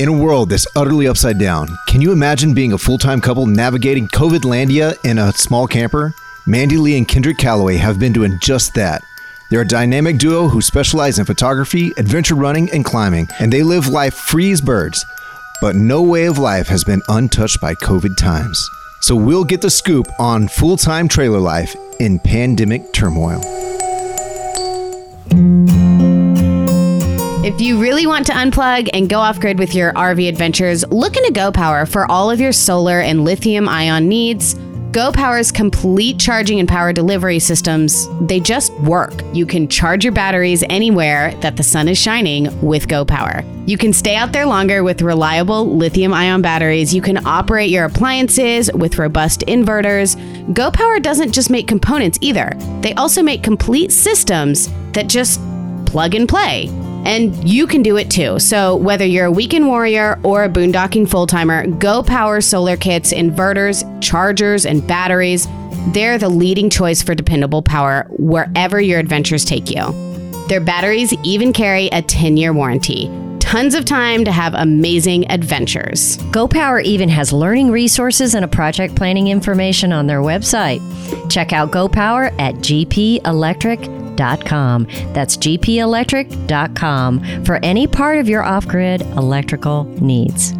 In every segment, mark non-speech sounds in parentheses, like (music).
In a world that's utterly upside down, can you imagine being a full time couple navigating COVIDlandia in a small camper? Mandy Lee and Kendrick Calloway have been doing just that. They're a dynamic duo who specialize in photography, adventure running, and climbing, and they live life free as birds. But no way of life has been untouched by COVID times. So we'll get the scoop on full time trailer life in pandemic turmoil. If you really want to unplug and go off grid with your RV adventures, look into GoPower for all of your solar and lithium ion needs. GoPower's complete charging and power delivery systems, they just work. You can charge your batteries anywhere that the sun is shining with GoPower. You can stay out there longer with reliable lithium ion batteries. You can operate your appliances with robust inverters. GoPower doesn't just make components either, they also make complete systems that just plug and play. And you can do it too. So, whether you're a weekend warrior or a boondocking full timer, Go Power solar kits, inverters, chargers, and batteries, they're the leading choice for dependable power wherever your adventures take you. Their batteries even carry a 10 year warranty. Tons of time to have amazing adventures. GoPower even has learning resources and a project planning information on their website. Check out GoPower at gpelectric.com. That's gpelectric.com for any part of your off grid electrical needs.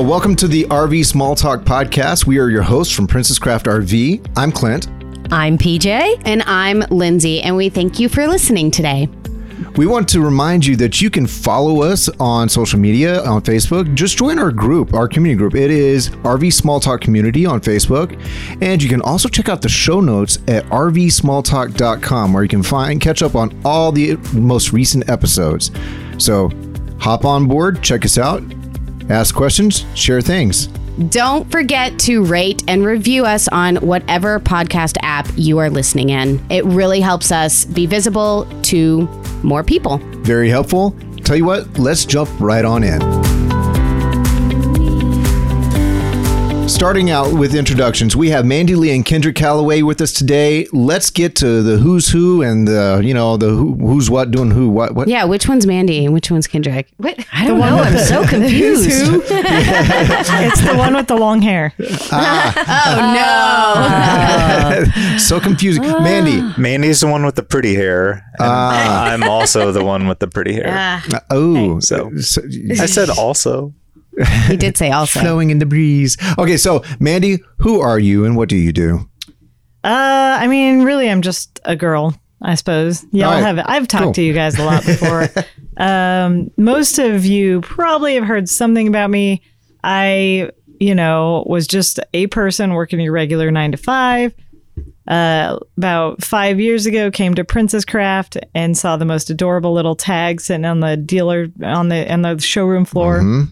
Well, welcome to the RV Small Talk podcast. We are your hosts from Princess Craft RV. I'm Clint. I'm PJ. And I'm Lindsay, and we thank you for listening today. We want to remind you that you can follow us on social media on Facebook. Just join our group, our community group. It is RV Small Talk Community on Facebook. And you can also check out the show notes at rvsmalltalk.com where you can find catch up on all the most recent episodes. So hop on board, check us out, ask questions, share things. Don't forget to rate and review us on whatever podcast app you are listening in. It really helps us be visible to more people. Very helpful. Tell you what, let's jump right on in. Starting out with introductions, we have Mandy Lee and Kendrick Calloway with us today. Let's get to the who's who and the you know the who, who's what doing who what what. Yeah, which one's Mandy and which one's Kendrick? What? I don't know. I'm so (laughs) confused. (laughs) it's the one with the long hair. Oh no! (laughs) so confusing, Mandy. Mandy's the one with the pretty hair. And Ah. I'm also the one with the pretty hair. Ah, Oh, So- so- I said also. He did say also. (laughs) flowing in the breeze. Okay, so Mandy, who are you and what do you do? Uh, I mean, really, I'm just a girl, I suppose. Y'all All right. have I've talked Cool. to you guys a lot before. (laughs) um, most of you probably have heard something about me. I, you know, was just a person working a regular nine to five. Uh, about five years ago, came to Princess Craft and saw the most adorable little tag sitting on the dealer on the on the showroom floor. Mhm.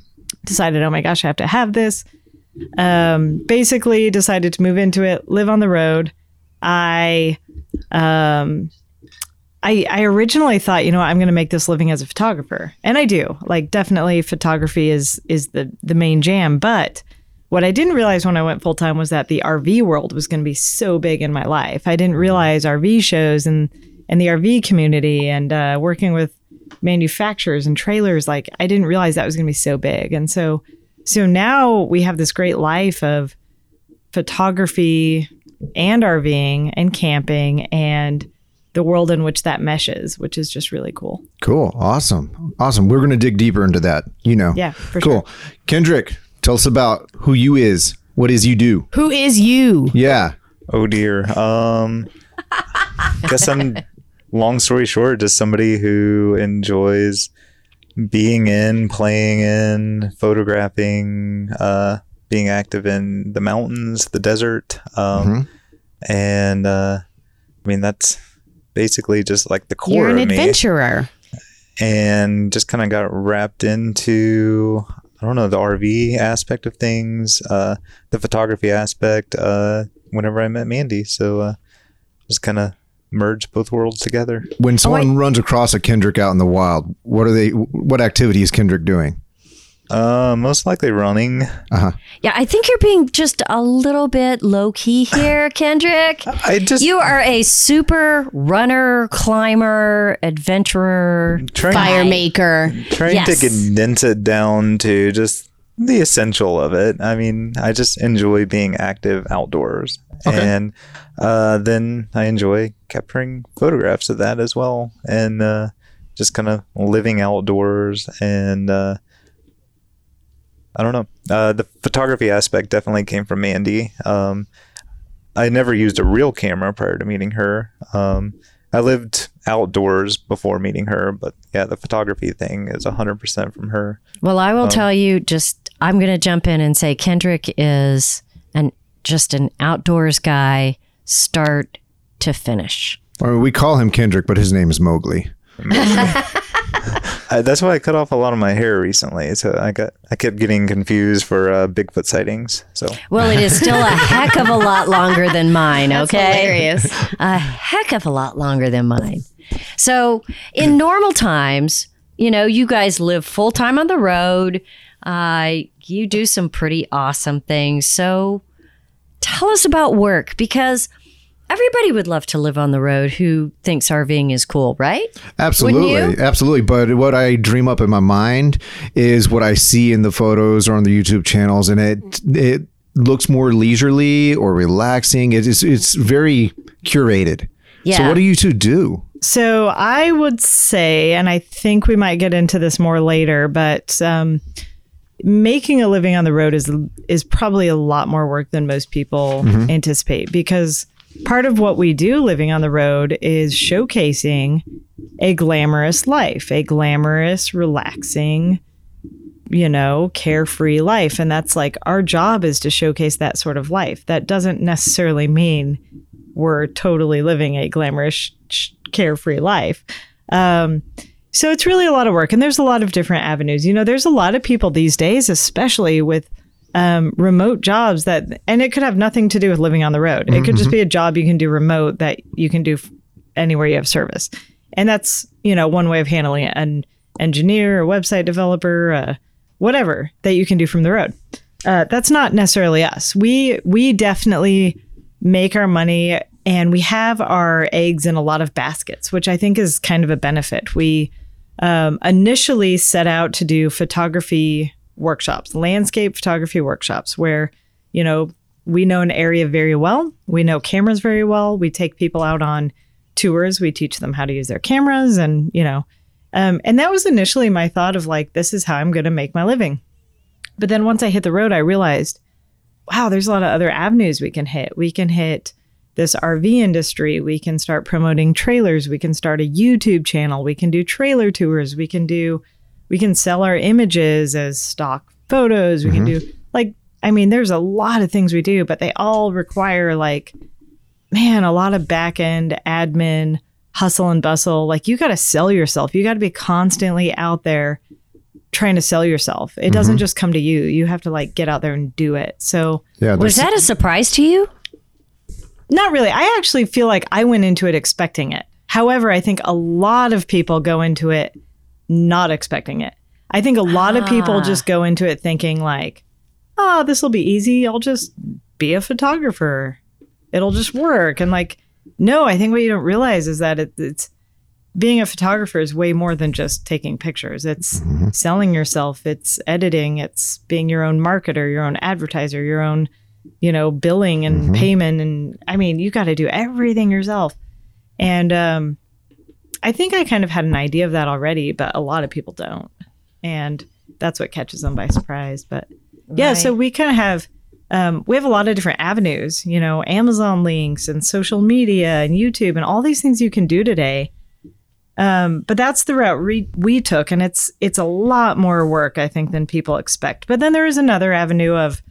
Decided, oh my gosh, I have to have this. Um, basically, decided to move into it, live on the road. I, um, I, I originally thought, you know, I'm going to make this living as a photographer, and I do. Like, definitely, photography is is the the main jam. But what I didn't realize when I went full time was that the RV world was going to be so big in my life. I didn't realize RV shows and and the RV community and uh, working with manufacturers and trailers. Like, I didn't realize that was going to be so big. And so, so now we have this great life of photography and RVing and camping and the world in which that meshes, which is just really cool. Cool, awesome, awesome. We're gonna dig deeper into that. You know, Yeah, for cool. Kendrick, tell us about who you is. What is you do? Who is you? Yeah. Oh dear. Um (laughs) guess I'm long story short, just somebody who enjoys being in, playing in, photographing, uh, being active in the mountains, the desert. Um and uh I mean that's basically just like the core You're an of me. adventurer. and just kind of got wrapped into I don't know the RV aspect of things, uh, the photography aspect. Uh, whenever I met Mandy, so uh, just kind of merged both worlds together. When someone runs across a Kendrick out in the wild, What are they? What activity is Kendrick doing? Uh, most likely running. Yeah, I think you're being just a little bit low key (laughs) here, Kendrick. I just You are a super runner, climber, adventurer. trying, Fire maker. trying Yes. to condense it down to just the essential of it. I mean, I just enjoy being active outdoors, and uh, then I enjoy capturing photographs of that as well, and uh, just kind of living outdoors and. Uh, I don't know. Uh, the photography aspect definitely came from Mandy. Um, I never used a real camera prior to meeting her. Um, I lived outdoors before meeting her, but yeah, the photography thing is 100% from her. Well, I will tell you just I'm going to jump in and say Kendrick is an just an outdoors guy start to finish. I mean, we call him Kendrick, but his name is Mowgli. (laughs) Uh, that's why I cut off a lot of my hair recently. So I got I kept getting confused for uh, Bigfoot sightings. So Well, it is still a (laughs) heck of a lot longer than mine, That's okay? hilarious. a heck of a lot longer than mine. So, in (clears throat) normal times, you know, you guys live full time on the road. Uh, you do some pretty awesome things. So, tell us about work because everybody would love to live on the road who thinks RVing is cool, right? Absolutely, absolutely. But what I dream up in my mind is what I see in the photos or on the YouTube channels, and it it looks more leisurely or relaxing. It is it's very curated. Yeah. So what do you two do? So I would say, and I think we might get into this more later, but um, making a living on the road is is probably a lot more work than most people anticipate because part of what we do living on the road is showcasing a glamorous life, a glamorous, relaxing, you know, carefree life. And that's like our job is to showcase that sort of life. That doesn't necessarily mean we're totally living a glamorous, sh- carefree life. Um, so it's really a lot of work, and there's a lot of different avenues. You know, there's a lot of people these days, especially with um, remote jobs that, and it could have nothing to do with living on the road. It could just be a job you can do remote that you can do f- anywhere you have service, and that's you know one way of handling it. An engineer, a website developer, uh, whatever that you can do from the road. Uh, that's not necessarily us. We we definitely make our money and we have our eggs in a lot of baskets, which I think is kind of a benefit. We um, initially set out to do photography workshops, landscape photography workshops, where, you know, we know an area very well. We know cameras very well. We take people out on tours. We teach them how to use their cameras and, you know, um, and that was initially my thought of like, this is how I'm going to make my living. But then once I hit the road, I realized, wow, there's a lot of other avenues we can hit. We can hit this RV industry. We can start promoting trailers. We can start a YouTube channel. We can do trailer tours. We can do, we can sell our images as stock photos. We can mm-hmm. do, like, I mean, there's a lot of things we do, but they all require, like, man, a lot of back end admin, hustle and bustle. Like, you got to sell yourself. You got to be constantly out there trying to sell yourself. It doesn't mm-hmm. just come to you. You have to, like, get out there and do it. So, Yeah, Was that a surprise to you? Not really. I actually feel like I went into it expecting it. However, I think a lot of people go into it not expecting it. I think a lot of people ah. just go into it thinking like, "Oh, this will be easy. I'll just be a photographer. It'll just work." And like, no, I think what you don't realize is that it, it's being a photographer is way more than just taking pictures. It's mm-hmm. selling yourself, it's editing, it's being your own marketer, your own advertiser, your own you know, billing and payment. And I mean, you got to do everything yourself. And um, I think I kind of had an idea of that already, but a lot of people don't. And that's what catches them by surprise. But yeah, so we kind of have. Um, we have a lot of different avenues, you know, Amazon links and social media and YouTube and all these things you can do today. Um, but that's the route we, we took, and it's it's a lot more work, I think, than people expect. But then there is another avenue of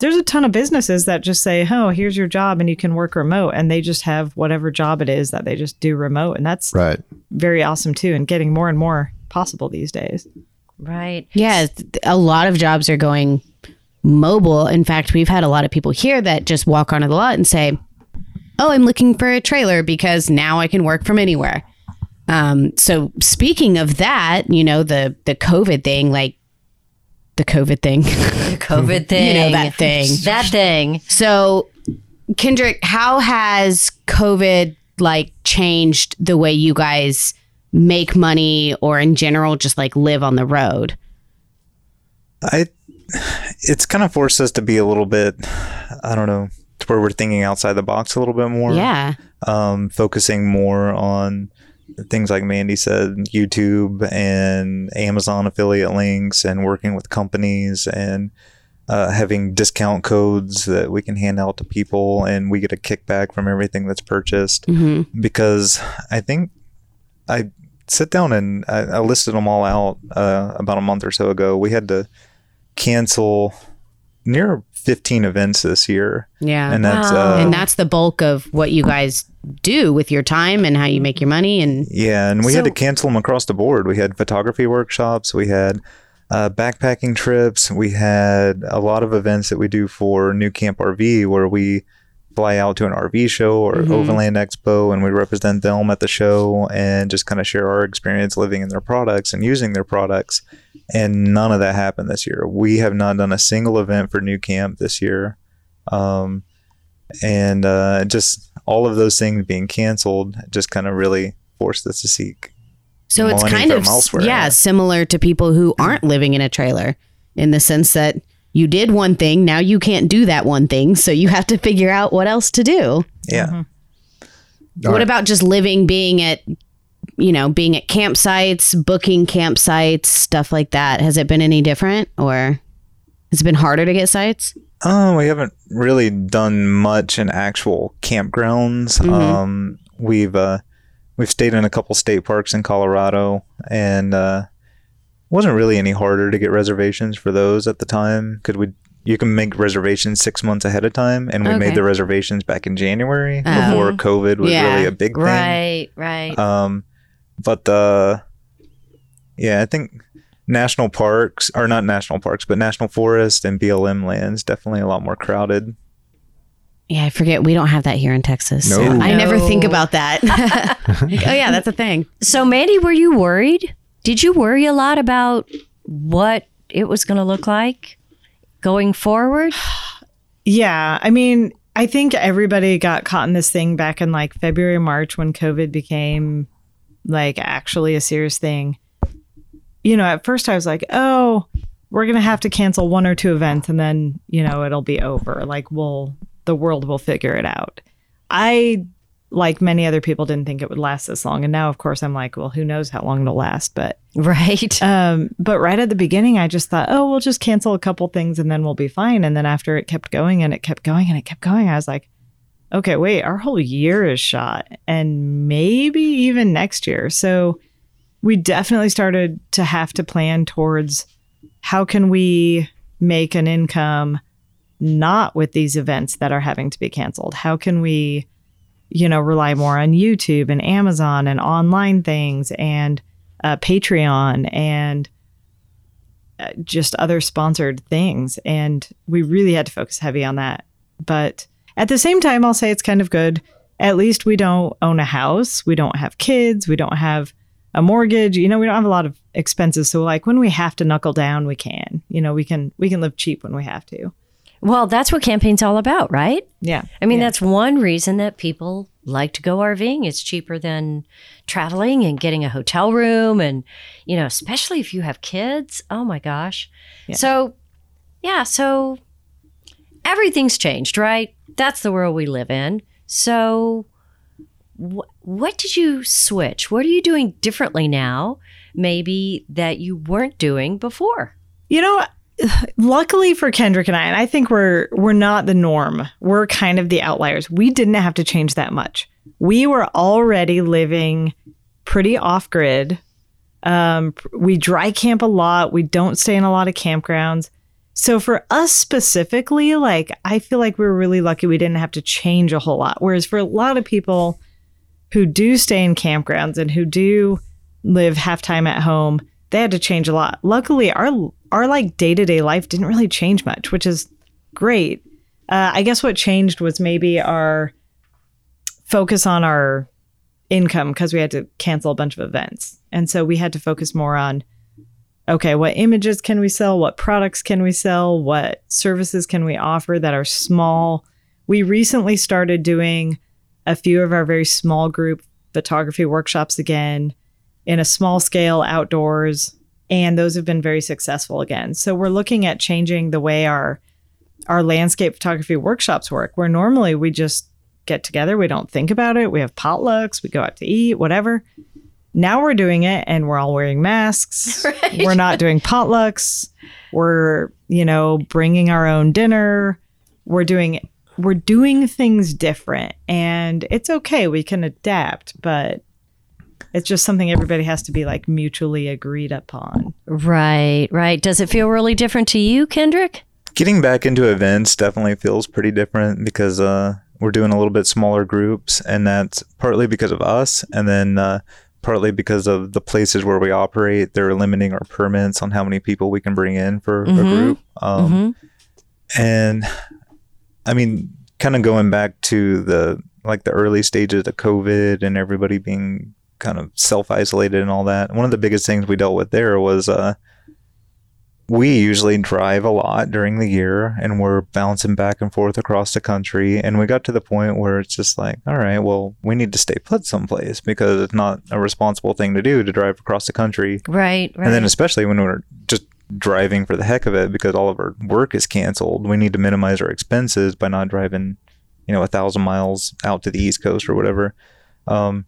there's a ton of businesses that just say, "Oh, here's your job, and you can work remote," and they just have whatever job it is that they just do remote, and that's right. very awesome too, and getting more and more possible these days. Right. Yeah, a lot of jobs are going mobile. In fact, we've had a lot of people here that just walk onto the lot and say, "Oh, I'm looking for a trailer because now I can work from anywhere." Um, so speaking of that, you know, the the COVID thing, like the COVID thing. The COVID thing. (laughs) You know, that thing. That thing. so Kendrick, how has COVID like changed the way you guys make money or in general just like live on the road? I it's kind of forced us to be a little bit I don't know to where we're thinking outside the box a little bit more. Yeah. Um, focusing more on things like Mandy said, YouTube and Amazon affiliate links and working with companies and uh, having discount codes that we can hand out to people and we get a kickback from everything that's purchased. Mm-hmm. Because I think I sit down and I, I listed them all out uh, about a month or so ago. We had to cancel near 15 events this year. Yeah. And that's, Wow. uh, and that's the bulk of what you guys do with your time and how you make your money and Yeah, and we had to cancel them across the board. We had photography workshops, we had uh, backpacking trips, we had a lot of events that we do for nuCamp RV where we fly out to an RV show or Mhm. Overland Expo and we represent them at the show and just kind of share our experience living in their products and using their products. And none of that happened this year. We have not done a single event for nuCamp this year. Um, and uh, just all of those things being canceled just kind of really forced us to seek So it's kind of elsewhere. yeah, similar to people who aren't living in a trailer in the sense that you did one thing, now you can't do that one thing, so you have to figure out what else to do. yeah mm-hmm. what right. about just living being at you know, being at campsites, booking campsites, stuff like that? Has it been any different or has it been harder to get sites? Uh, we haven't really done much in actual campgrounds. Mhm. Um, we've uh, we've stayed in a couple state parks in Colorado, and uh, wasn't really any harder to get reservations for those at the time. Could we? You can make reservations six months ahead of time, and we Okay. made the reservations back in January Oh. before COVID was Yeah. really a big thing. Right, right. Um, but uh, yeah, I think national parks are not national parks, but national forest and BLM lands definitely a lot more crowded. Yeah, I forget we don't have that here in Texas. No. I never think about that. (laughs) (laughs) Oh yeah, that's a thing. So, Mandy, were you worried? Did you worry a lot about what it was going to look like going forward? (sighs) Yeah. I mean, I think everybody got caught in this thing back in like February, March when COVID became like actually a serious thing. You know, at first I was like, oh, we're going to have to cancel one or two events and then, you know, it'll be over. Like, we'll, the world will figure it out. I, like many other people, didn't think it would last this long. And now, of course, I'm like, well, who knows how long it'll last. But (laughs) Right. um, but right at the beginning, I just thought, oh, we'll just cancel a couple things and then we'll be fine. And then after it kept going and it kept going and it kept going, I was like, okay, wait, our whole year is shot and maybe even next year. So we definitely started to have to plan towards how can we make an income not with these events that are having to be canceled? How can we, you know, rely more on YouTube and Amazon and online things and uh, Patreon and uh, just other sponsored things. And we really had to focus heavy on that. But at the same time, I'll say it's kind of good. At least we don't own a house. We don't have kids. We don't have a mortgage. You know, we don't have a lot of expenses. So like when we have to knuckle down, we can. You know, we can we can live cheap when we have to. Well, that's what campaign's all about, right? Yeah. I mean, Yeah. that's one reason that people like to go RVing. It's cheaper than traveling and getting a hotel room. And, you know, especially if you have kids. Oh my gosh. Yeah. So, yeah. So everything's changed, right? That's the world we live in. So, wh- what did you switch? What are you doing differently now, maybe that you weren't doing before? You know, luckily for Kendrick and I, and I think we're we're not the norm. We're kind of the outliers. We didn't have to change that much. We were already living pretty off grid. Um, we dry camp a lot. We don't stay in a lot of campgrounds. So for us specifically, like I feel like we were really lucky we didn't have to change a whole lot. Whereas for a lot of people who do stay in campgrounds and who do live half time at home, they had to change a lot. Luckily, our our like day to day life didn't really change much, which is great. Uh, I guess what changed was maybe our focus on our income because we had to cancel a bunch of events. And so we had to focus more on okay, what images can we sell? What products can we sell? What services can we offer that are small? We recently started doing a few of our very small group photography workshops again in a small scale outdoors and those have been very successful again. So we're looking at changing the way our our landscape photography workshops work where normally we just get together, we don't think about it, we have potlucks, we go out to eat, whatever. Now we're doing it and we're all wearing masks. (laughs) Right. We're not doing potlucks. We're, you know, bringing our own dinner. We're doing we're doing things different and it's okay. We can adapt, but it's just something everybody has to be like mutually agreed upon. Right, right. Does it feel really different to you, Kendrick? Getting back into events definitely feels pretty different because uh, we're doing a little bit smaller groups, and that's partly because of us, and then uh, partly because of the places where we operate. They're limiting our permits on how many people we can bring in for a group. Um, And I mean, kind of going back to the like the early stages of COVID and everybody being kind of self isolated and all that. One of the biggest things we dealt with there was uh, we usually drive a lot during the year and we're bouncing back and forth across the country. And we got to the point where it's just like, all right, well, we need to stay put someplace because it's not a responsible thing to do to drive across the country. Right, right. And then, especially when we're just driving for the heck of it because all of our work is canceled, we need to minimize our expenses by not driving, you know, a thousand miles out to the East Coast or whatever. Um,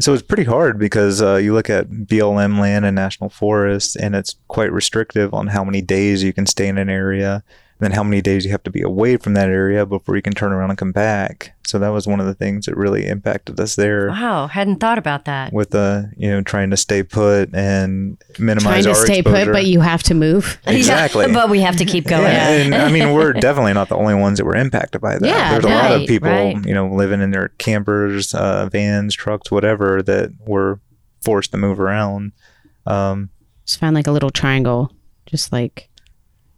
so it's pretty hard because uh, you look at BLM land and national forests, and it's quite restrictive on how many days you can stay in an area, and then how many days you have to be away from that area before you can turn around and come back. So that was one of the things that really impacted us there wow, hadn't thought about that. with the you know trying to stay put and minimize Trying to our stay exposure. put, but you have to move. (laughs) Exactly. But we have to keep going. Yeah, and I mean, we're (laughs) definitely not the only ones that were impacted by that. Yeah, There's a lot of people, right. you know, living in their campers, uh, vans, trucks, whatever, that were forced to move around. Um, Just find like a little triangle. Just like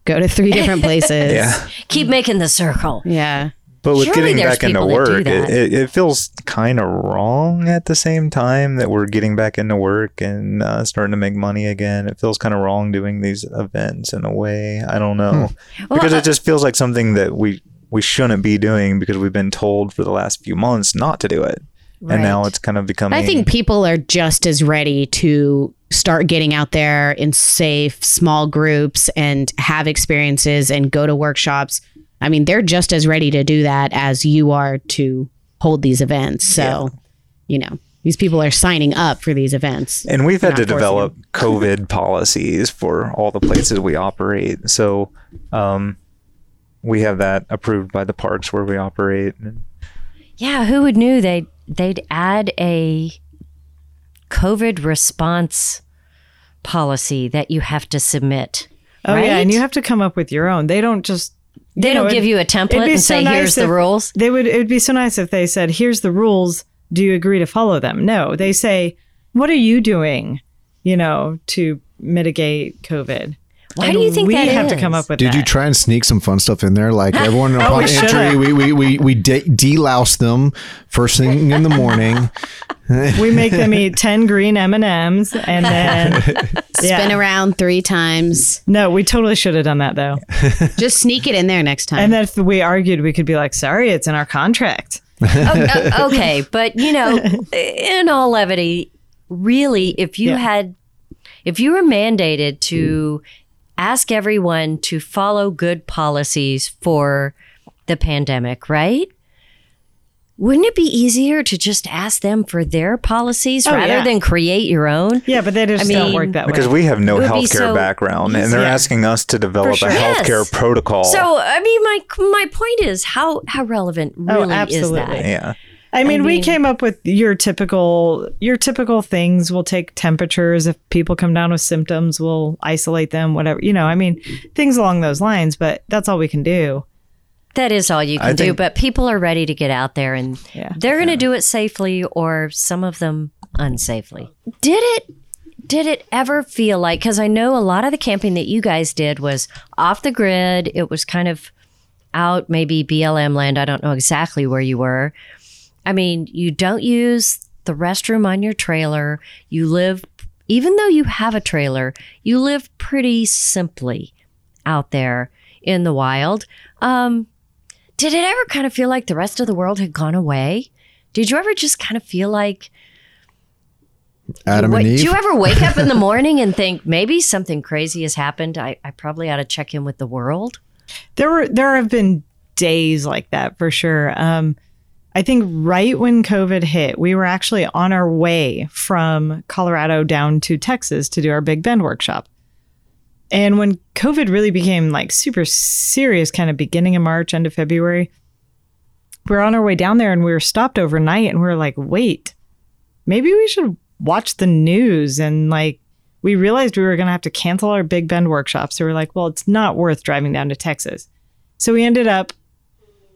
go to three different (laughs) places. yeah, Keep making the circle. Yeah. But with Surely getting back into people that do work, it, it, it feels kind of wrong at the same time that we're getting back into work and uh, starting to make money again. It feels kind of wrong doing these events in a way. I don't know because Well, it just feels like something that we we shouldn't be doing because we've been told for the last few months not to do it. And now it's kind of becoming. I think people are just as ready to start getting out there in safe, small groups and have experiences and go to workshops. I mean, they're just as ready to do that as you are to hold these events. So, you know, these people are signing up for these events. And we've had to forcing develop COVID (laughs) policies for all the places we operate. So um, we have that approved by the parks where we operate. Yeah, who would knew they'd they'd add a COVID response policy that you have to submit. Oh yeah, and you have to come up with your own. They don't just They you don't give you a template and so say, nice "Here's the rules." They would. It would be so nice if they said, "Here's the rules. Do you agree to follow them?" No, they say, "What are you doing?" You know, to mitigate COVID. Why And do you think we that have to come up with Did that? you try and sneak some fun stuff in there? Like (laughs) everyone upon Oh, we entry, we we we we de- delouse them first thing in the morning. (laughs) (laughs) we make them eat ten green M and then (laughs) Spin around three times. No, we totally should have done that though. (laughs) Just sneak it in there next time. And then if we argued, we could be like, "Sorry, it's in our contract." Oh, okay, but you know, in all levity, really, if you Yeah. had, if you were mandated to ask everyone to follow good policies for the pandemic, right? Wouldn't it be easier to just ask them for their policies Oh, rather yeah. than create your own? Yeah, but they just I don't work that way. because we have no It would be healthcare so background, and they're easy. asking us to develop sure. a healthcare Yes. protocol. So, I mean, my my point is how how relevant oh, really is Oh, absolutely. that? yeah, I mean, we mean- came up with your typical your typical things. We'll take temperatures. If people come down with symptoms, we'll isolate them. Whatever you know. I mean, things along those lines. But that's all we can do. That is all you can I do, think- but people are ready to get out there and Yeah. they're going to do it safely or some of them unsafely. Did it did it ever feel like cuz I know a lot of the camping that you guys did was off the grid, it was kind of out maybe BLM land, I don't know exactly where you were. I mean, you don't use the restroom on your trailer. You live, even though you have a trailer, you live pretty simply out there in the wild. Um, did it ever kind of feel like the rest of the world had gone away? Did you ever just kind of feel like Adam Wait, and Eve. Do you ever wake up in the (laughs) morning and think maybe something crazy has happened? I, I probably ought to check in with the world. There were there have been days like that for sure. Um, I think right when COVID hit, we were actually on our way from Colorado down to Texas to do our Big Bend workshop. And when COVID really became like super serious, kind of beginning of March, end of February, we were on our way down there and we were stopped overnight and we were like, wait, maybe we should watch the news. And like, we realized we were going to have to cancel our Big Bend workshop. So we're like, well, it's not worth driving down to Texas. So we ended up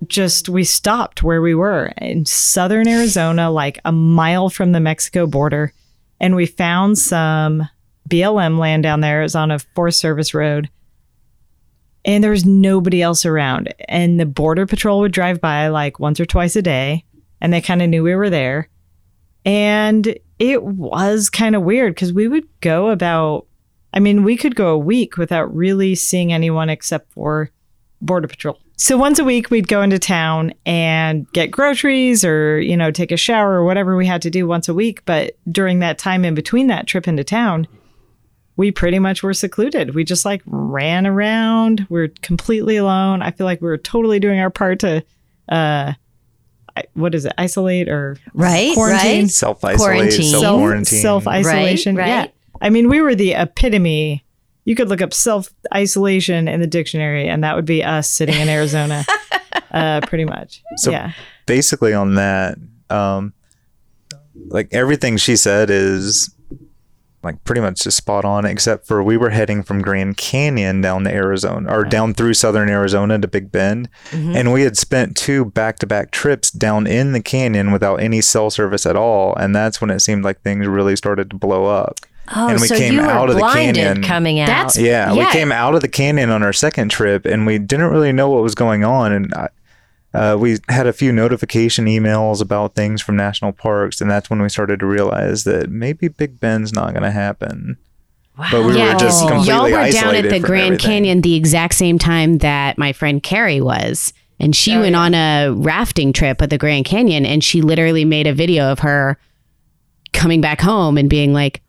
just, we stopped where we were in southern Arizona, like a mile from the Mexico border. And we found some BLM land down there. It was on a Forest Service road. And there was nobody else around. And the Border Patrol would drive by like once or twice a day. And they kind of knew we were there. And it was kind of weird because we would go about, I mean, we could go a week without really seeing anyone except for Border Patrol. So once a week, we'd go into town and get groceries or, you know, take a shower or whatever we had to do once a week. But during that time in between that trip into town, we pretty much were secluded. We just like ran around. We are completely alone. I feel like we were totally doing our part to, uh, what is it, isolate or Right, quarantine? right. Self isolate, Quarantine. self self quarantine. self isolation. Right, Yeah. I mean, we were the epitome. You could look up self isolation in the dictionary, and that would be us sitting in Arizona, (laughs) uh, pretty much. So- yeah, basically on that um like everything she said is like pretty much just spot on except for we were heading from Grand Canyon down to Arizona or down through southern Arizona to Big Bend mm-hmm. and we had spent two back-to-back trips down in the canyon without any cell service at all and that's when it seemed like things really started to blow up Oh, And we so came you were out of the blinded canyon. coming out. That's- yeah, Yeah. we came out of the canyon on our second trip, and we didn't really know what was going on. And I, uh, we had a few notification emails about things from national parks, and that's when we started to realize that maybe Big Bend's not going to happen. But we yeah, were just 'cause completely y'all were down at the Grand everything. Canyon the exact same time that my friend Carrie was. And she Oh, went on a rafting trip at the Grand Canyon and she literally made a video of her coming back home and being like,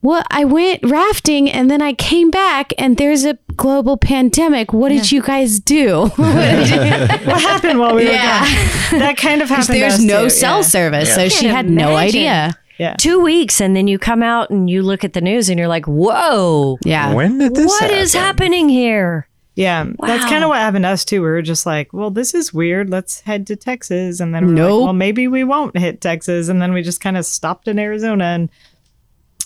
Well, I went rafting and then I came back and there's a global pandemic. What did you guys do? (laughs) (laughs) what happened while we were Yeah. gone? That kind of happened. There's no too, cell yeah. service. So she can't had no idea. Yeah. Two weeks, and then you come out and you look at the news and you're like, whoa, Yeah. When did this what is happen? happening here? Yeah, that's kind of what happened to us too. We were just like, well, this is weird. Let's head to Texas, and then we're Nope. like, well, maybe we won't hit Texas, and then we just kind of stopped in Arizona, and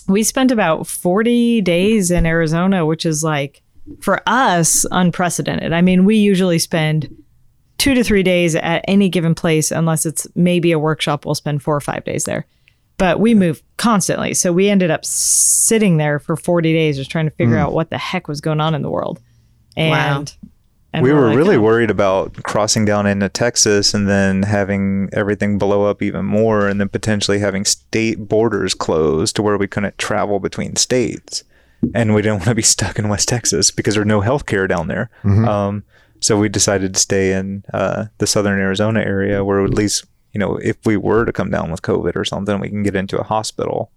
we spent about forty days in Arizona, which is like for us unprecedented. I mean, we usually spend two to three days at any given place, unless it's maybe a workshop. We'll spend four or five days there. But we move constantly. So we ended up sitting there for 40 days just trying to figure hmm. out what the heck was going on in the world. And, and we we're were like, really oh, worried about crossing down into Texas and then having everything blow up even more and then potentially having state borders closed to where we couldn't travel between states. And we didn't (laughs) want to be stuck in West Texas because there's no health care down there. Um, so we decided to stay in uh, the southern Arizona area where at least, you know, if we were to come down with COVID or something, we can get into a hospital.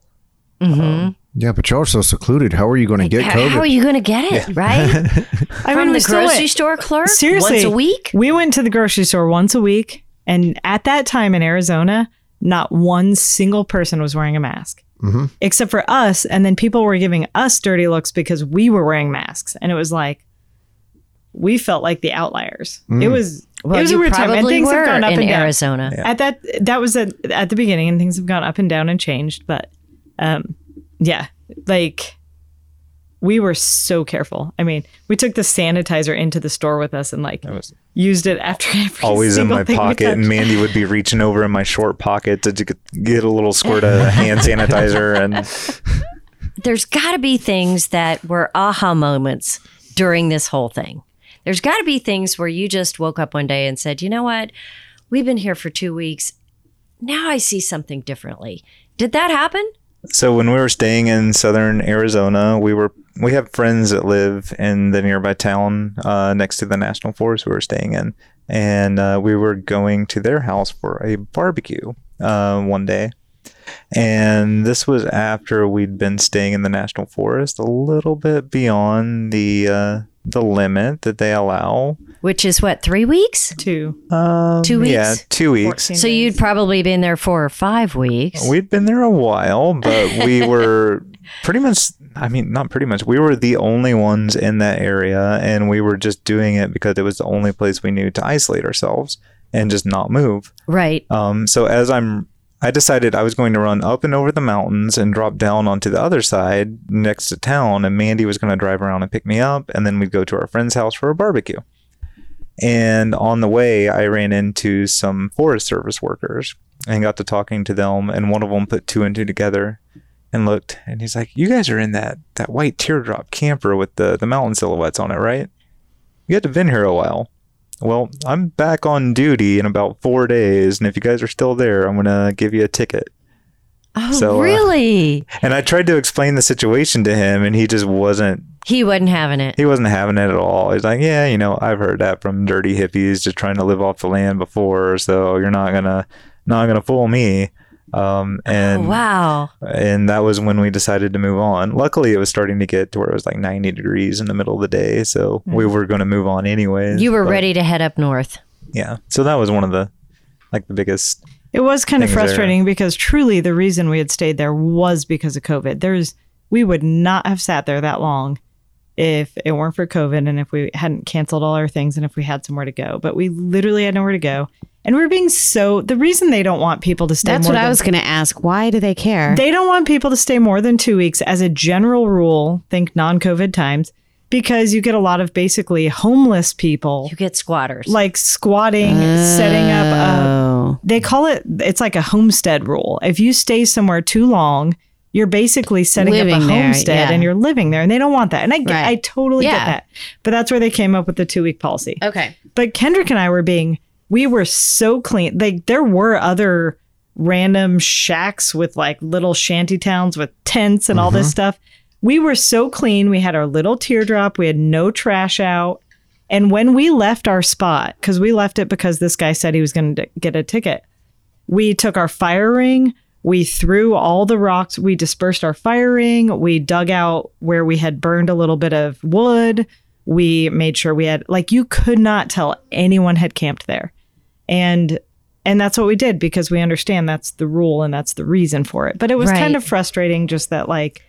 Mm-hmm. Um, yeah, but y'all are so secluded. How are you going to get How, COVID? how are you going to get it, right? (laughs) I From mean, the grocery went- store clerk? Seriously, Once a week? We went to the grocery store once a week, and at that time in Arizona, not one single person was wearing a mask, mm-hmm. except for us. And then people were giving us dirty looks because we were wearing masks, and it was like we felt like the outliers. Mm. It was Well, it was you a weird time, and probably things have were gone up in and down. Arizona. At that that was at, at the beginning, and things have gone up and down and changed. But um, yeah, like we were so careful. I mean, we took the sanitizer into the store with us and like was used it after every (laughs) always in my thing pocket, and. Mandy would be reaching over in my short pocket to get- get a little squirt of (laughs) hand sanitizer. And there's got to be things that were aha moments during this whole thing. There's got to be things where you just woke up one day and said, you know what? We've been here for two weeks now I see something differently. Did that happen? So when we were staying in southern Arizona, we were we have friends that live in the nearby town uh, next to the national forest we were staying in, and uh, we were going to their house for a barbecue uh, one day. And this was after we'd been staying in the national forest a little bit beyond the uh, the limit that they allow. Which is what, three weeks? Two. Um, Two Yeah, two weeks. So you'd probably been there four or five weeks. We'd been there a while, but we (laughs) were pretty much, I mean, not pretty much, we were the only ones in that area, and we were just doing it because it was the only place we knew to isolate ourselves and just not move. right. Um, so as I'm, I decided I was going to run up and over the mountains and drop down onto the other side next to town, and Mandy was going to drive around and pick me up, and then we'd go to our friend's house for a barbecue. And on the way, I ran into some Forest Service workers and got to talking to them. And one of them put two and two together and looked, and he's like, "You guys are in that that white teardrop camper with the the mountain silhouettes on it, right? You had to been here a while." Well, I'm back on duty in about four days, and if you guys are still there, I'm gonna give you a ticket. Oh, So, uh, really? And I tried to explain the situation to him, and he just wasn't. he wasn't having it. He wasn't having it at all. He's like, "Yeah, you know, I've heard that from dirty hippies just trying to live off the land before, so you're not gonna not gonna fool me." Um, Oh, and wow. and that was when we decided to move on. Luckily, it was starting to get to where it was like 90 degrees in the middle of the day, so we were going to move on anyway. You were ready to head up north. Yeah. So that was one of the like the biggest It was kind of things there. frustrating because truly the reason we had stayed there was because of COVID. There's we would not have sat there that long if it weren't for COVID and if we hadn't canceled all our things and if we had somewhere to go. But we literally had nowhere to go. And we are being so the reason they don't want people to stay That's more what I was going to ask. Why do they care? They don't want people to stay more than two weeks as a general rule, think non COVID times, because you get a lot of basically homeless people You get squatters. like squatting, setting up a oh. They call it it's like a homestead rule. If you stay somewhere too long, you're basically setting up Living a there, homestead yeah. and you're living there and they don't want that. And I get, Right. I totally get that. But that's where they came up with the 2 week policy. Okay. But Kendrick and I were being we were so clean. Like there were other random shacks with like little shanty towns with tents and all this mm-hmm. stuff. We were so clean. We had our little teardrop. We had no trash out. And when we left our spot, because we left it because this guy said he was going to get a ticket, we took our fire ring. We threw all the rocks. We dispersed our fire ring. We dug out where we had burned a little bit of wood. We made sure we had, like, you could not tell anyone had camped there. And and that's what we did because we understand that's the rule and that's the reason for it. But it was Right. kind of frustrating just that like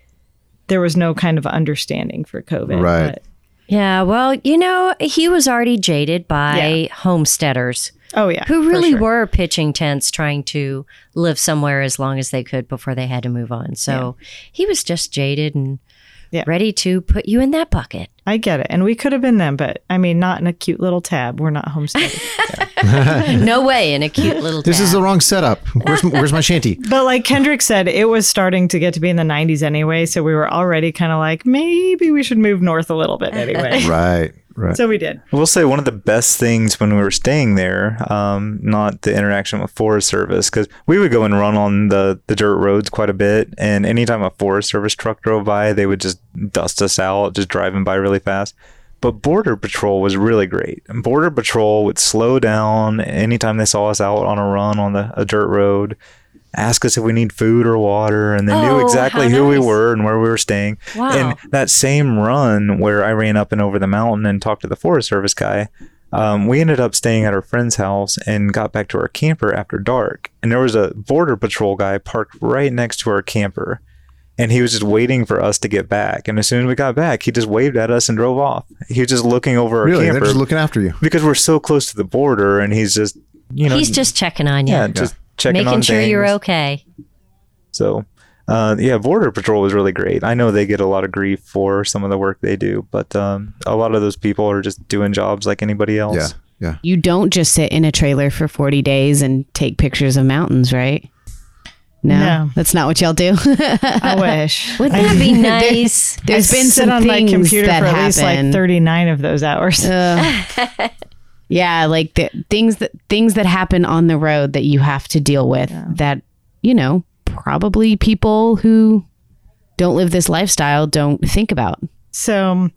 there was no kind of understanding for COVID. Right. But- yeah, well, you know, he was already jaded by Yeah. homesteaders oh yeah. who really sure. were pitching tents trying to live somewhere as long as they could before they had to move on. So he was just jaded and Yeah. ready to put you in that bucket. I get it. And we could have been them, but I mean not in a cute little tab. We're not homesteading. (laughs) no way in a cute little This is the wrong setup. Where's, where's my shanty? (laughs) But like Kendrick said, it was starting to get to be in the 90s anyway. So we were already kind of like, maybe we should move north a little bit anyway. Right, right. so we did. I will say one of the best things when we were staying there, um, not the interaction with Forest Service, because we would go and run on the, the dirt roads quite a bit. And anytime a Forest Service truck drove by, they would just dust us out, just driving by really fast. But Border Patrol was really great. Border Patrol would slow down anytime they saw us out on a run on the, a dirt road, ask us if we need food or water, and they Oh, knew exactly how who we were and where we were staying. Wow. And that same run where I ran up and over the mountain and talked to the Forest Service guy, um, we ended up staying at our friend's house and got back to our camper after dark. And there was a border patrol guy parked right next to our camper. And he was just waiting for us to get back. And as soon as we got back, he just waved at us and drove off. He was just looking over our camper. really? They're just looking after you. because we're so close to the border. And he's just, you know, He's just checking on you, yeah, just checking making on sure you're okay. So, uh, yeah, Border Patrol was really great. I know they get a lot of grief for some of the work they do, but um, a lot of those people are just doing jobs like anybody else. Yeah, yeah. You don't just sit in a trailer for 40 days and take pictures of mountains, right? No, No. that's not what y'all do. I (laughs) wish. Wouldn't that be nice? There's I been sit some on my computer that for at least like 39 of those hours. Ugh. (laughs) Yeah, like the things that things that happen on the road that you have to deal with that, you know, probably people who don't live this lifestyle don't think about. So, um,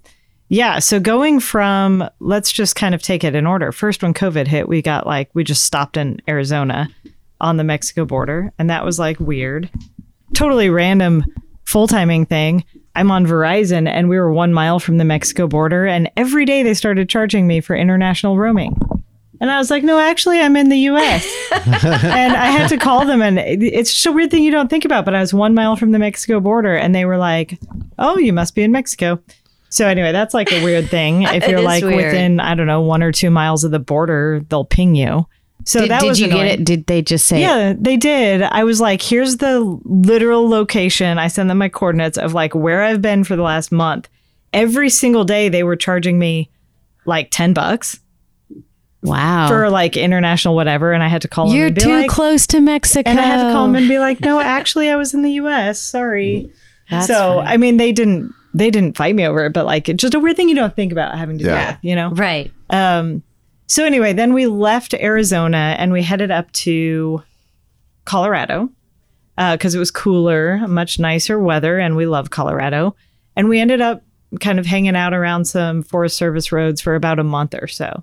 yeah. So going from, let's just kind of take it in order. First, when COVID hit, we got like, we just stopped in Arizona on the Mexico border. And that was like weird. Totally random full timing thing. I'm on Verizon and we were one mile from the Mexico border. And every day they started charging me for international roaming. And I was like, no, actually, I'm in the US. (laughs) and I had to call them. And it's just a weird thing you don't think about. But I was one mile from the Mexico border and they were like, oh, you must be in Mexico. So anyway, that's like a weird thing. (laughs) If you're like weird. within, I don't know, one or two miles of the border, they'll ping you. So did that did was you annoying. get it? Did they just say Yeah, they did. I was like, here's the literal location. I send them my coordinates of like where I've been for the last month. Every single day they were charging me like 10 bucks Wow. for like international whatever. And I had to call them You're and be too like, close to Mexico. and I had to call them and be like, no, actually I was in the US. Sorry. That's so, funny. I mean, they didn't, they didn't fight me over it, but like it's just a weird thing you don't think about having to Yeah. do, you know? right. Um, so anyway, then we left Arizona and we headed up to Colorado uh, because it was cooler, much nicer weather, and we love Colorado. And we ended up kind of hanging out around some Forest Service roads for about a month or so.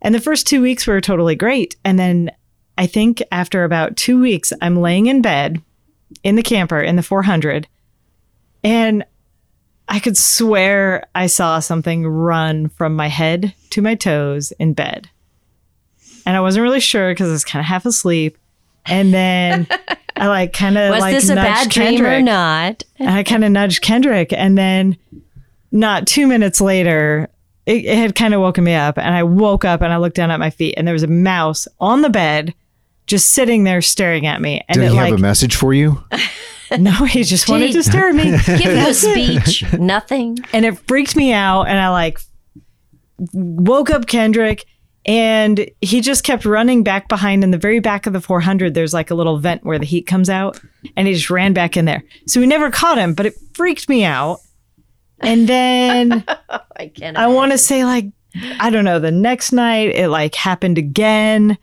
And the first two weeks were totally great. And then I think after about two weeks, I'm laying in bed in the camper in the 400, and I could swear I saw something run from my head to my toes in bed. And I wasn't really sure because I was kind of half asleep. And then (laughs) I like kind of Was like this a nudged bad dream or not? And I kind of nudged Kendrick. And then not two minutes later, it, it had kind of woken me up. And I woke up and I looked down at my feet and there was a mouse on the bed just sitting there staring at me. And Did it he like, have a message for you? (laughs) (laughs) no, he just wanted to stare at me. Give you a speech. Nothing. and it freaked me out and i like woke up kendrick and he just kept running back behind in the very back of the 400 there's like a little vent where the heat comes out and he just ran back in there so we never caught him but it freaked me out and then (laughs) I can't. i want to say like i don't know the next night it like happened again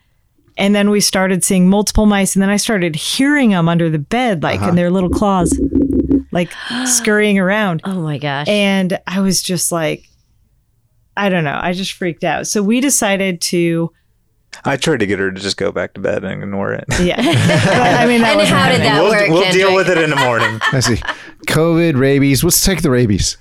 and then we started seeing multiple mice and then i started hearing them under the bed like in uh-huh. their little claws like (gasps) scurrying around Oh my gosh. and I was just like, I don't know. I just freaked out. So we decided to, I tried to get her to just go back to bed and ignore it. yeah. (laughs) But, I mean, that and was how did that we'll work? we'll Kendrick? deal with it in the morning. (laughs) I see. COVID, rabies. Let's take the rabies.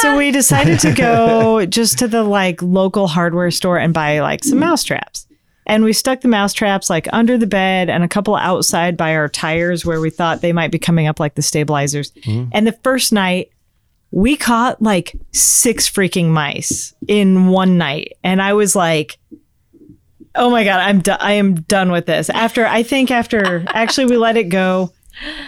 So we decided to go just to the like local hardware store and buy like some mouse traps. And we stuck the mouse traps like under the bed and a couple outside by our tires where we thought they might be coming up like the stabilizers. Mm-hmm. And the first night, we caught like six freaking mice in one night. And I was like, oh my God, I'm, do- I am done with this. After, I think after, actually, we let it go.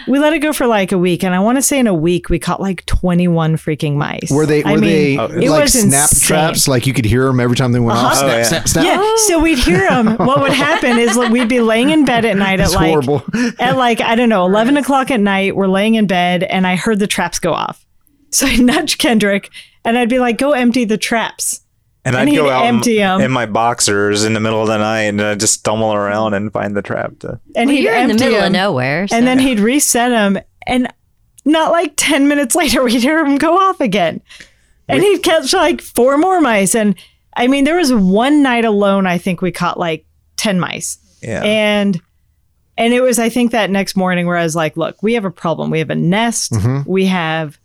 We let it go for like a week, and I want to say in a week we caught like twenty one freaking mice. Were they? Were I mean, they it like was snap insane. traps? Like you could hear them every time they went off. Uh-huh. Snap, Oh, yeah. snap, snap. Yeah, so we'd hear them. (laughs) What would happen is like, we'd be laying in bed at night at like horrible. at like I don't know eleven o'clock at night. We're laying in bed, and I heard the traps go off. So I nudge Kendrick, and I'd be like, "Go empty the traps." And And I'd go he'd out empty 'em. in, in my boxers in the middle of the night and I'd just stumble around and find the trap to. And Well, he'd you're in the empty middle of nowhere. so- and then he'd reset them, and not like ten minutes (laughs) later, we'd hear him go off again, and he'd catch like four more mice. And I mean, there was one night alone, I think we caught like ten mice. Yeah. and and it was i think that next morning where i was like look we have a problem we have a nest mm-hmm. we have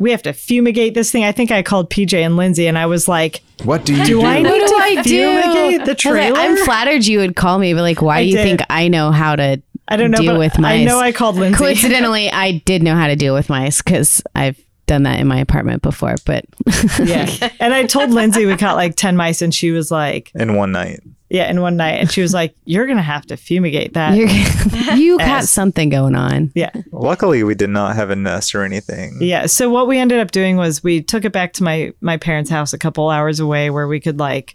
we have to fumigate this thing i think i called pj and lindsay and i was like What do you do do? i What need do to I do? fumigate the I was like, trailer I'm flattered you would call me, but like, why I do you did. think I know how to i don't know deal but with i know i called lindsay Coincidentally, I did know how to deal with mice because I've done that in my apartment before. But yeah and i told lindsay we caught like 10 mice and she was like in one night. Yeah in one night and she was like you're gonna have to fumigate that you're, (laughs) you got something going on. yeah Luckily, we did not have a nest or anything. Yeah. So what we ended up doing was we took it back to my my parents' house a couple hours away where we could like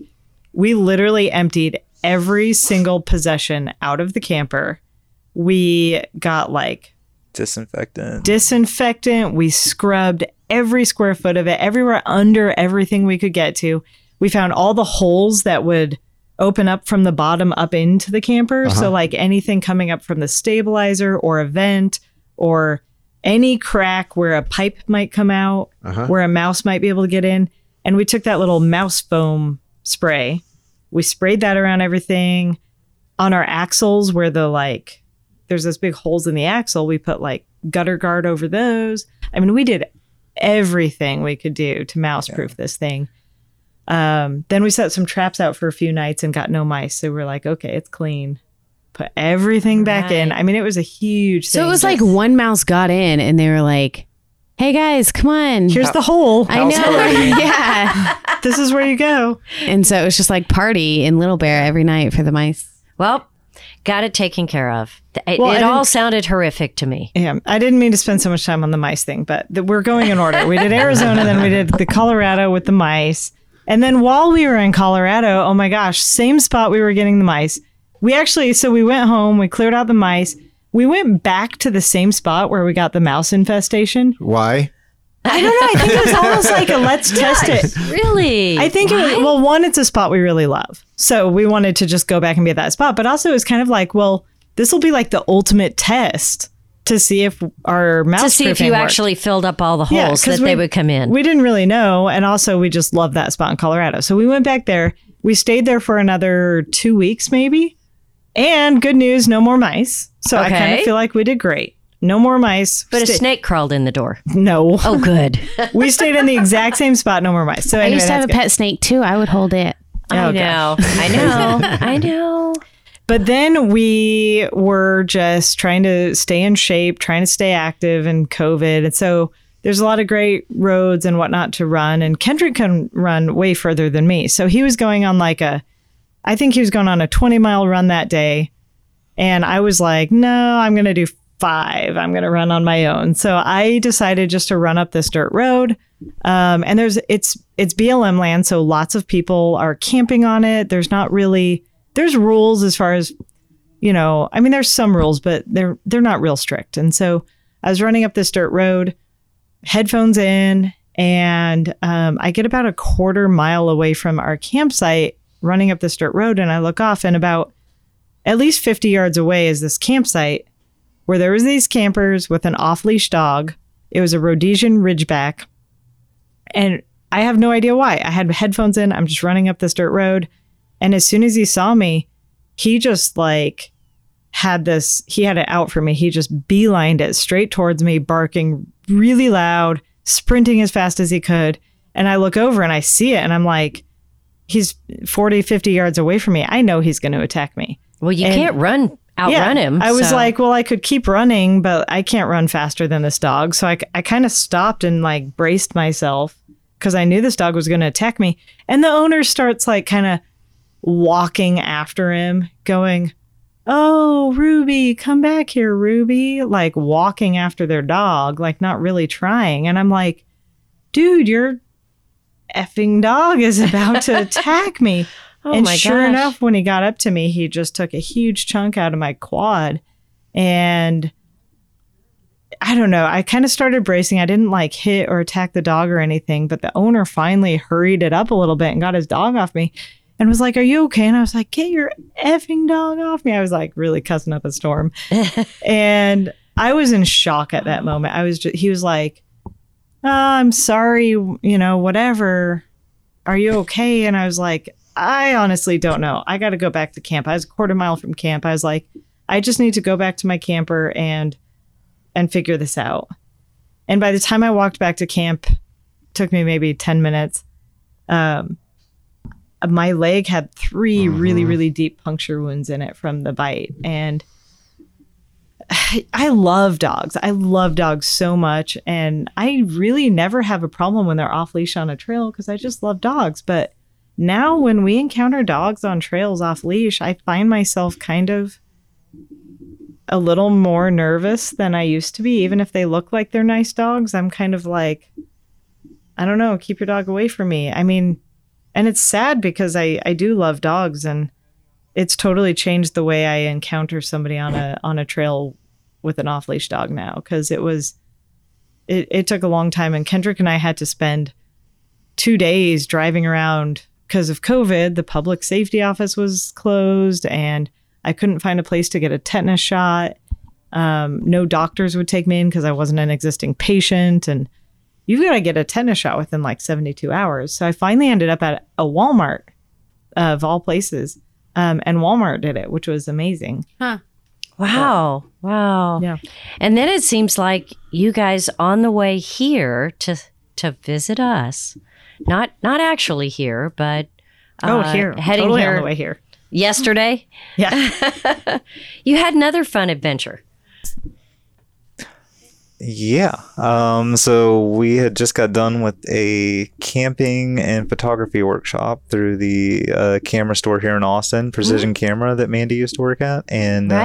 we literally emptied every single possession out of the camper. We got like Disinfectant. disinfectant, we scrubbed every square foot of it, everywhere under everything we could get to. we found all the holes that would open up from the bottom up into the camper. So uh-huh. like anything coming up from the stabilizer or a vent or any crack where a pipe might come out, uh-huh. where a mouse might be able to get in. And we took that little mouse foam spray. We sprayed that around everything on our axles where the like there's those big holes in the axle. We put like gutter guard over those. I mean, we did everything we could do to mouse proof this thing. Um, then we set some traps out for a few nights and got no mice. So we're like, okay, it's clean. Put everything back in. I mean, it was a huge So thing. it was like one mouse got in and they were like, hey guys, come on. here's the hole. I know. (laughs) Yeah. (laughs) this is where you go. And so it was just like party in Little Bear every night for the mice. Well, got it taken care of. It, Well, it all sounded horrific to me. Yeah, I didn't mean to spend so much time on the mice thing, but th- we're going in order. We did Arizona, then we did the Colorado with the mice. And then while we were in Colorado, oh my gosh, same spot we were getting the mice. We actually, so we went home, we cleared out the mice. We went back to the same spot where we got the mouse infestation. Why? I don't know. I think it was almost like a let's (laughs) test it. Really? I think it was, well, one, it's a spot we really love. So we wanted to just go back and be at that spot. But also, it was kind of like, well, this will be like the ultimate test to see if our mouse to see if you actually filled up all the holes 'cause that we- they would come in. We didn't really know. And also, we just love that spot in Colorado. So we went back there. We stayed there for another two weeks, maybe. And good news no more mice. So I kind of feel like we did great. No more mice. but a snake crawled in the door. No. Oh, good. (laughs) we stayed in the exact same spot. No more mice. So I used to have a good. pet snake too. I would hold it. I Oh, (laughs) know. I know. I know. But then we were just trying to stay in shape, trying to stay active in COVID. And so there's a lot of great roads and whatnot to run. And Kendrick can run way further than me. So he was going on like a, I think he was going on a 20 mile run that day. And I was like, no, I'm going to do five. I'm going to run on my own. So I decided just to run up this dirt road. Um, and there's, it's, it's BLM land. So lots of people are camping on it. There's not really, there's rules as far as, you know, I mean, there's some rules, but they're, they're not real strict. And so I was running up this dirt road, headphones in, and um, I get about a quarter mile away from our campsite running up this dirt road. And I look off, and about at least 50 yards away is this campsite where there was these campers with an off-leash dog. It was a Rhodesian Ridgeback. And I have no idea why. I had headphones in. I'm just running up this dirt road. And as soon as he saw me, he just like had this, he had it out for me. He just beelined it straight towards me, barking really loud, sprinting as fast as he could. And I look over and I see it and I'm like, he's 40, 50 yards away from me. I know he's going to attack me. Well, you And- can't run outrun him. I was so- like, well, I could keep running, but I can't run faster than this dog. So I, I kind of stopped and like braced myself because I knew this dog was going to attack me. And the owner starts like kind of walking after him, going, Oh, Ruby, come back here, Ruby. Like walking after their dog, like not really trying. And I'm like, dude, your effing dog is about to (laughs) attack me. Oh and sure gosh. enough, when he got up to me, he just took a huge chunk out of my quad. And I don't know. I kind of started bracing. I didn't like hit or attack the dog or anything, but the owner finally hurried it up a little bit and got his dog off me and was like, Are you okay? And I was like, Get your effing dog off me. I was like really cussing up a storm. (laughs) and I was in shock at that moment. I was just, he was like, oh, I'm sorry, you know, whatever. Are you okay? And I was like, I honestly don't know. I got to go back to camp. I was a quarter mile from camp. I was like, I just need to go back to my camper and and figure this out. And by the time I walked back to camp, took me maybe 10 minutes. Um Uh, my leg had 3 really mm-hmm. really deep puncture wounds in it from the bite and I, (sighs) I love dogs. I love dogs so much and I really never have a problem when they're off leash on a trail cuz I just love dogs, but now when we encounter dogs on trails off leash, I find myself kind of a little more nervous than I used to be. Even if they look like they're nice dogs, I'm kind of like, I don't know, keep your dog away from me. I mean, and it's sad because I, I do love dogs and it's totally changed the way I encounter somebody on a on a trail with an off leash dog now because it was it, it took a long time and Kendrick and I had to spend two days driving around because of COVID, the public safety office was closed and I couldn't find a place to get a tetanus shot. Um, no doctors would take me in because I wasn't an existing patient. And you've got to get a tetanus shot within like 72 hours. So I finally ended up at a Walmart of all places. Um, and Walmart did it, which was amazing. Huh. Wow. Wow. Yeah. And then it seems like you guys on the way here to to visit us. Not not actually here, but Oh, uh, here. heading totally here on the way here. yesterday. Yeah. (laughs) You had another fun adventure. Yeah. Um, so we had just got done with a camping and photography workshop through the uh, camera store here in Austin, Precision Camera that Mandy used to work at, and uh,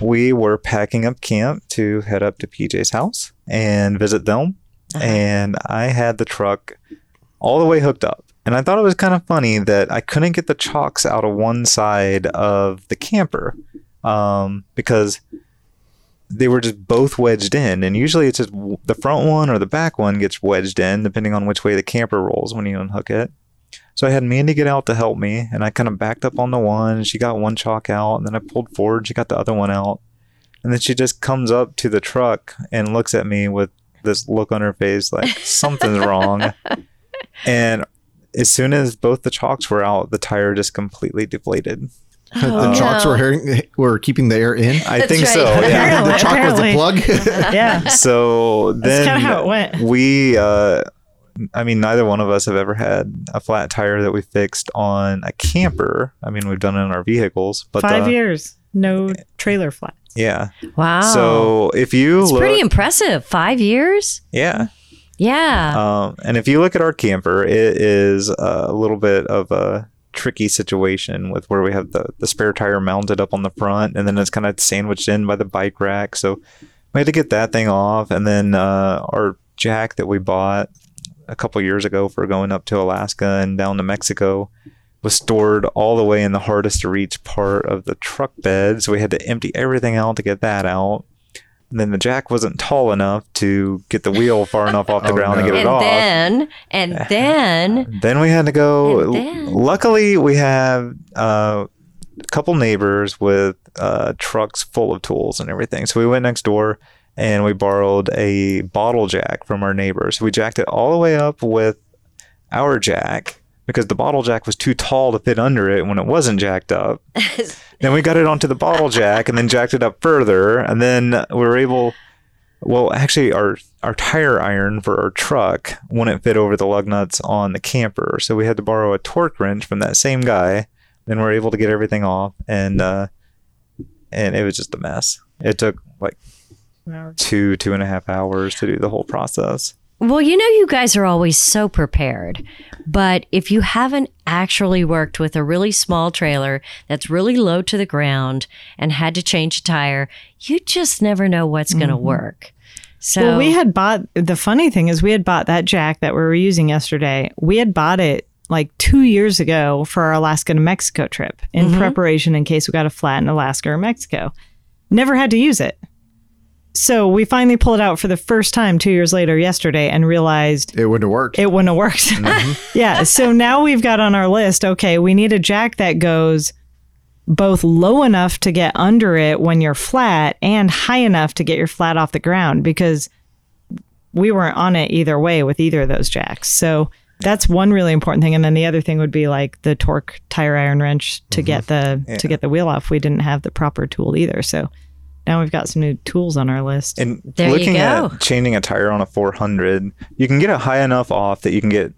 we were packing up camp to head up to PJ's house and visit them. And I had the truck all the way hooked up. And I thought it was kind of funny that I couldn't get the chocks out of one side of the camper um, because they were just both wedged in. And usually it's just the front one or the back one gets wedged in, depending on which way the camper rolls when you unhook it. So I had Mandy get out to help me, and I kind of backed up on the one. She got one chock out, and then I pulled forward. She got the other one out, and then she just comes up to the truck and looks at me with this look on her face like something's wrong. (laughs) And as soon as both the chocks were out, the tire just completely deflated. The chocks no. were, hearing, were keeping the air in. I That's think right. so. Yeah. the chock was the plug. (laughs) Yeah. So then kinda how it went. we uh I mean neither one of us have ever had a flat tire that we fixed on a camper. I mean we've done it in our vehicles, but Five uh, years, no trailer flats. yeah. Wow. So if you it's look pretty impressive. Five years? yeah. Yeah. Um, and if you look at our camper, it is a little bit of a tricky situation with where we have the, the spare tire mounted up on the front and then it's kind of sandwiched in by the bike rack. So we had to get that thing off. And then uh, our jack that we bought a couple years ago for going up to Alaska and down to Mexico was stored all the way in the hardest to reach part of the truck bed. So we had to empty everything out to get that out. And then the jack wasn't tall enough to get the wheel far enough off the (laughs) Oh, ground no. to get it and off. then and (laughs) then Then we had to go. And then- Luckily, we have uh, a couple neighbors with uh, trucks full of tools and everything. So we went next door and we borrowed a bottle jack from our neighbors. We jacked it all the way up with our jack because the bottle jack was too tall to fit under it when it wasn't jacked up. (laughs) then we got it onto the bottle jack and then jacked it up further. And then we were able. Well, actually, our our tire iron for our truck wouldn't fit over the lug nuts on the camper, so we had to borrow a torque wrench from that same guy. Then we are able to get everything off, and uh, and it was just a mess. It took like two two and a half hours to do the whole process. Well, you know, you guys are always so prepared. But if you haven't actually worked with a really small trailer that's really low to the ground and had to change a tire, you just never know what's going to mm-hmm. work. So Well, we had bought the funny thing is we had bought that jack that we were using yesterday. We had bought it like two years ago for our Alaska to Mexico trip in mm-hmm. preparation in case we got a flat in Alaska or Mexico. Never had to use it. So we finally pulled it out for the first time two years later yesterday and realized It wouldn't have worked. it wouldn't have worked. (laughs) Mm-hmm. yeah. So now we've got on our list, okay, we need a jack that goes both low enough to get under it when you're flat and high enough to get your flat off the ground because we weren't on it either way with either of those jacks. So that's one really important thing. And then the other thing would be like the torque tire iron wrench to get mm-hmm. the to get the wheel off. We didn't have the proper tool either. So now we've got some new tools on our list. And There you looking go. at changing a tire on a 400, you can get it high enough off that you can get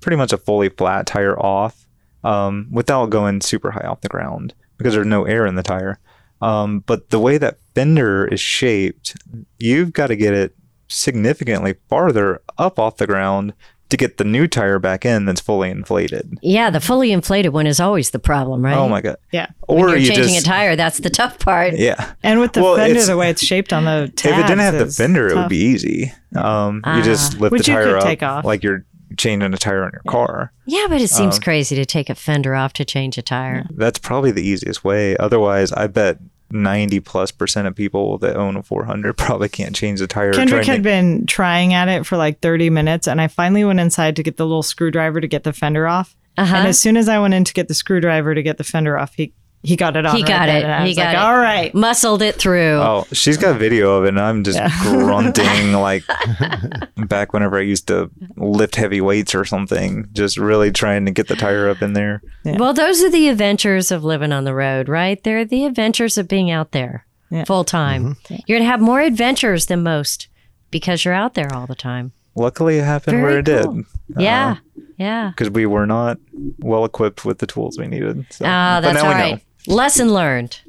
pretty much a fully flat tire off um, without going super high off the ground because there's no air in the tire. Um, but the way that fender is shaped, you've got to get it significantly farther up off the ground to get the new tire back in that's fully inflated. yeah, the fully inflated one is always the problem, right? Oh my god! yeah. When Or you're you changing just a tire, that's the tough part. yeah. And with the Well, fender, the way it's shaped on the tabs, if it didn't have the is fender, it would be easy. Um, you just lift Which the you tire could up take off. like you're changing a tire on your car. Yeah, but it seems Um, crazy to take a fender off to change a tire. That's probably the easiest way. Otherwise, I bet 90 plus percent of people that own a 400 probably can't change the tire. Kendrick had to- been trying at it for like 30 minutes, and I finally went inside to get the little screwdriver to get the fender off. Uh-huh. And as soon as I went in to get the screwdriver to get the fender off, he he got it on. He right got then, it. and I He got like, it. All right. Muscled it through. Oh, she's got video of it, and I'm just (laughs) grunting like (laughs) back whenever I used to lift heavy weights or something, just really trying to get the tire up in there. Well, those are the adventures of living on the road, right? They're the adventures of being out there Yeah. full time. You're going to have more adventures than most because you're out there all the time. Luckily, it happened Very where it cool. did. Yeah. Yeah. Because we were not well equipped with the tools we needed. So. Ah, But that's now all we know. Lesson learned.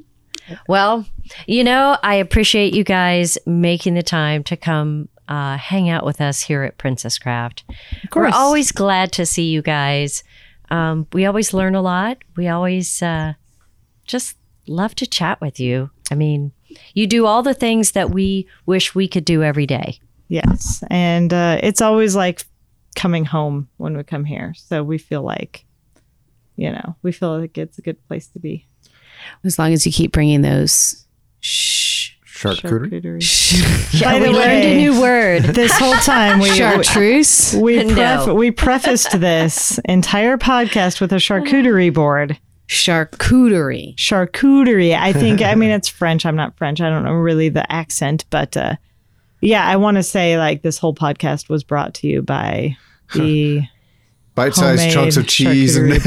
Well, you know, I appreciate you guys making the time to come uh, hang out with us here at Princess Craft. We're always glad to see you guys. Um, we always learn a lot. We always uh, just love to chat with you. I mean, you do all the things that we wish we could do every day. Yes. And uh, it's always like coming home when we come here. So we feel like, you know, we feel like it's a good place to be. As long as you keep bringing those. Shh. Charcuterie. Charcuterie. (laughs) Yeah, we the learned a new word. (laughs) This whole time we Chartreuse. (laughs) we, pref- No. we prefaced this entire podcast with a charcuterie board. Charcuterie. Charcuterie. I think. I mean, it's French. I'm not French. I don't know really the accent, but uh, yeah, I want to say like this whole podcast was brought to you by the Bite-sized chunks of cheese and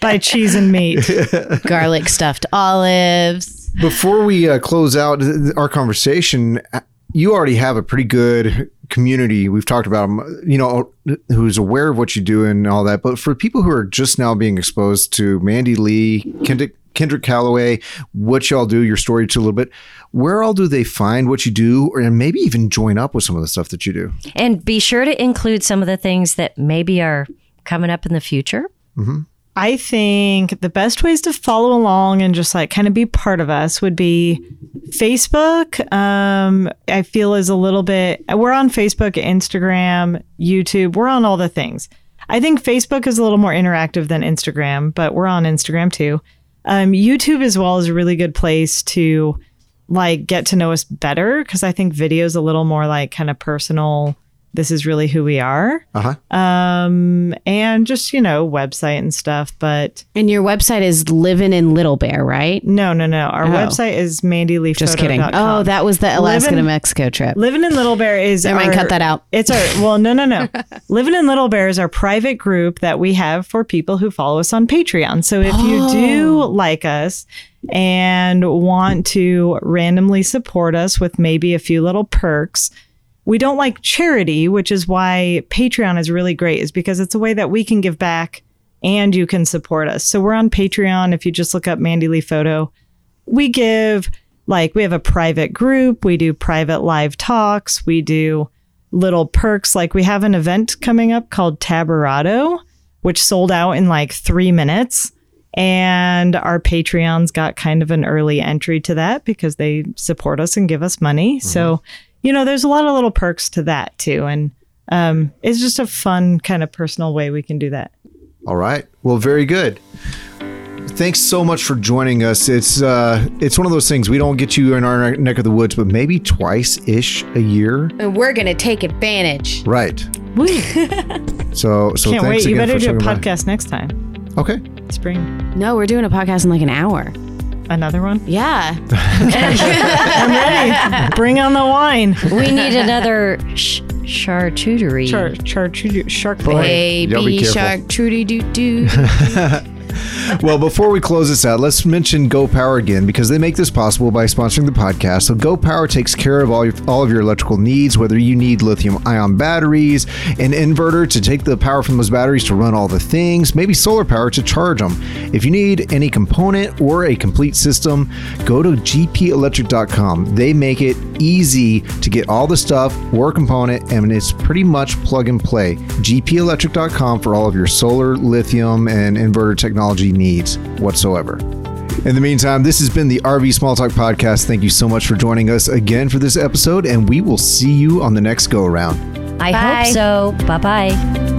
by (laughs) cheese and meat. (laughs) Garlic stuffed olives. Before we uh, close out our conversation, uh, you already have a pretty good community. We've talked about them, you know, who's aware of what you do and all that. But for people who are just now being exposed to Mandy Lee, Kendrick, Kendrick Calloway, what y'all do, your story to a little bit, where all do they find what you do, or maybe even join up with some of the stuff that you do? And be sure to include some of the things that maybe are coming up in the future. I think the best ways to follow along and just like kind of be part of us would be Facebook. Um, I feel is a little bit. We're on Facebook, Instagram, YouTube. We're on all the things. I think Facebook is a little more interactive than Instagram, but we're on Instagram too. Um, YouTube as well is a really good place to like get to know us better because I think video is a little more like kind of personal. This is really who we are. Uh huh. Um, and just, you know, website and stuff. But And your website is Living in Little Bear, right? no, no, no. Our Oh. website is mandyleephoto.com. Just kidding. Oh, that was the Alaska Living- to Mexico trip. Living in Little Bear is Never mind, our- cut that out. It's our well, no, no, no. (laughs) Living in Little Bear is our private group that we have for people who follow us on Patreon. So if you do like us and want to randomly support us with maybe a few little perks, we don't like charity, which is why Patreon is really great, is because it's a way that we can give back and you can support us. So we're on Patreon. If you just look up Mandy Lee Photo, we give like we have a private group. We do private live talks. We do little perks. Like we have an event coming up called taberado which sold out in like three minutes. And our patreons got kind of an early entry to that because they support us and give us money. So mm-hmm. You know there's a lot of little perks to that too and um, it's just a fun kind of personal way we can do that All right. Well, very good. Thanks so much for joining us. It's uh, it's one of those things we don't get you in our neck of the woods, but maybe twice ish a year. And we're going to take advantage. Right. (laughs) So so can't thanks wait you better do a swinging by. podcast next time Okay. spring No, we're doing a podcast in like an hour. Another one Yeah. (laughs) i'm ready bring on the wine We need another sh- charcuterie. Char, char, shark Boy, Baby y'all be careful. shark, trudy doo doo. Well, before we close this out, let's mention Go Power again because they make this possible by sponsoring the podcast. So Go Power takes care of all your all of your electrical needs, whether you need lithium ion batteries, an inverter to take the power from those batteries to run all the things, maybe solar power to charge them. If you need any component or a complete system, go to gpelectric.com. They make it easy to get all the stuff or component, and it's pretty much plug and play. gpelectric.com for all of your solar, lithium, and inverter technology needs whatsoever. In the meantime, this has been the RV Small Talk Podcast. Thank you so much for joining us again for this episode, and we will see you on the next go around. I Bye. hope so. Bye bye.